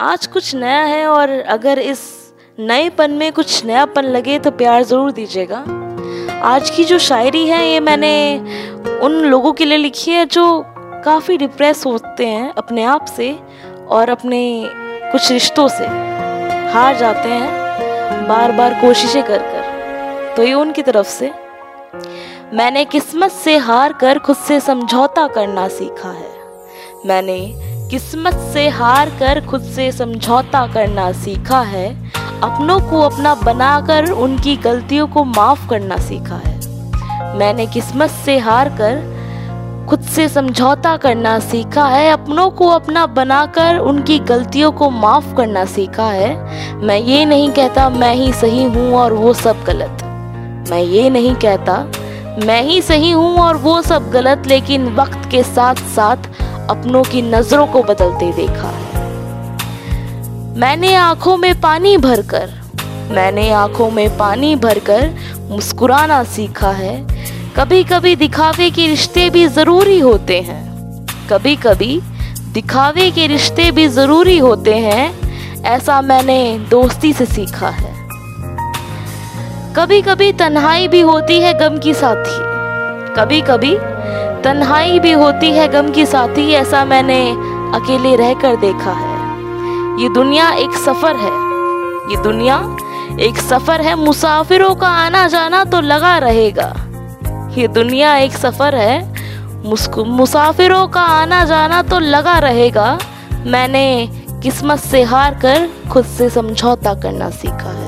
आज कुछ नया है और अगर इस नएपन में कुछ नयापन लगे तो प्यार ज़रूर दीजिएगा। आज की जो शायरी है, ये मैंने उन लोगों के लिए लिखी है जो काफ़ी डिप्रेस होते हैं अपने आप से और अपने कुछ रिश्तों से। हार जाते हैं बार बार कोशिशें कर कर। तो ये उनकी तरफ़ से, मैंने किस्मत से हार कर खुद से समझौता करना सीखा है। मैंने किस्मत से हार कर खुद से समझौता करना सीखा है, अपनों को अपना बनाकर उनकी गलतियों को माफ़ करना सीखा है। मैंने किस्मत से हार कर खुद से समझौता करना सीखा है, अपनों को अपना बनाकर उनकी गलतियों को माफ़ करना सीखा है। मैं ये नहीं कहता मैं ही सही हूँ और वो सब गलत। मैं ये नहीं कहता मैं ही सही हूँ और वो सब गलत, लेकिन वक्त के साथ साथ अपनों की नज़रों को बदलते देखा। मैंने आँखों में पानी भरकर, मैंने आँखों में पानी भरकर मुस्कुराना सीखा है। कभी कभी दिखावे के रिश्ते भी ज़रूरी होते हैं। कभी कभी दिखावे के रिश्ते भी ज़रूरी होते हैं, ऐसा मैंने दोस्ती से सीखा है। कभी कभी तन्हाई भी होती है गम की साथी। कभी कभी तन्हाई भी होती है गम की साथी, ऐसा मैंने अकेले रहकर देखा है। ये दुनिया एक सफ़र है। ये दुनिया एक सफ़र है। मुसाफिरों का आना जाना तो लगा रहेगा। ये दुनिया एक सफ़र है। मुसाफिरों का आना जाना तो लगा रहेगा। मैंने किस्मत से हार कर खुद से समझौता करना सीखा है।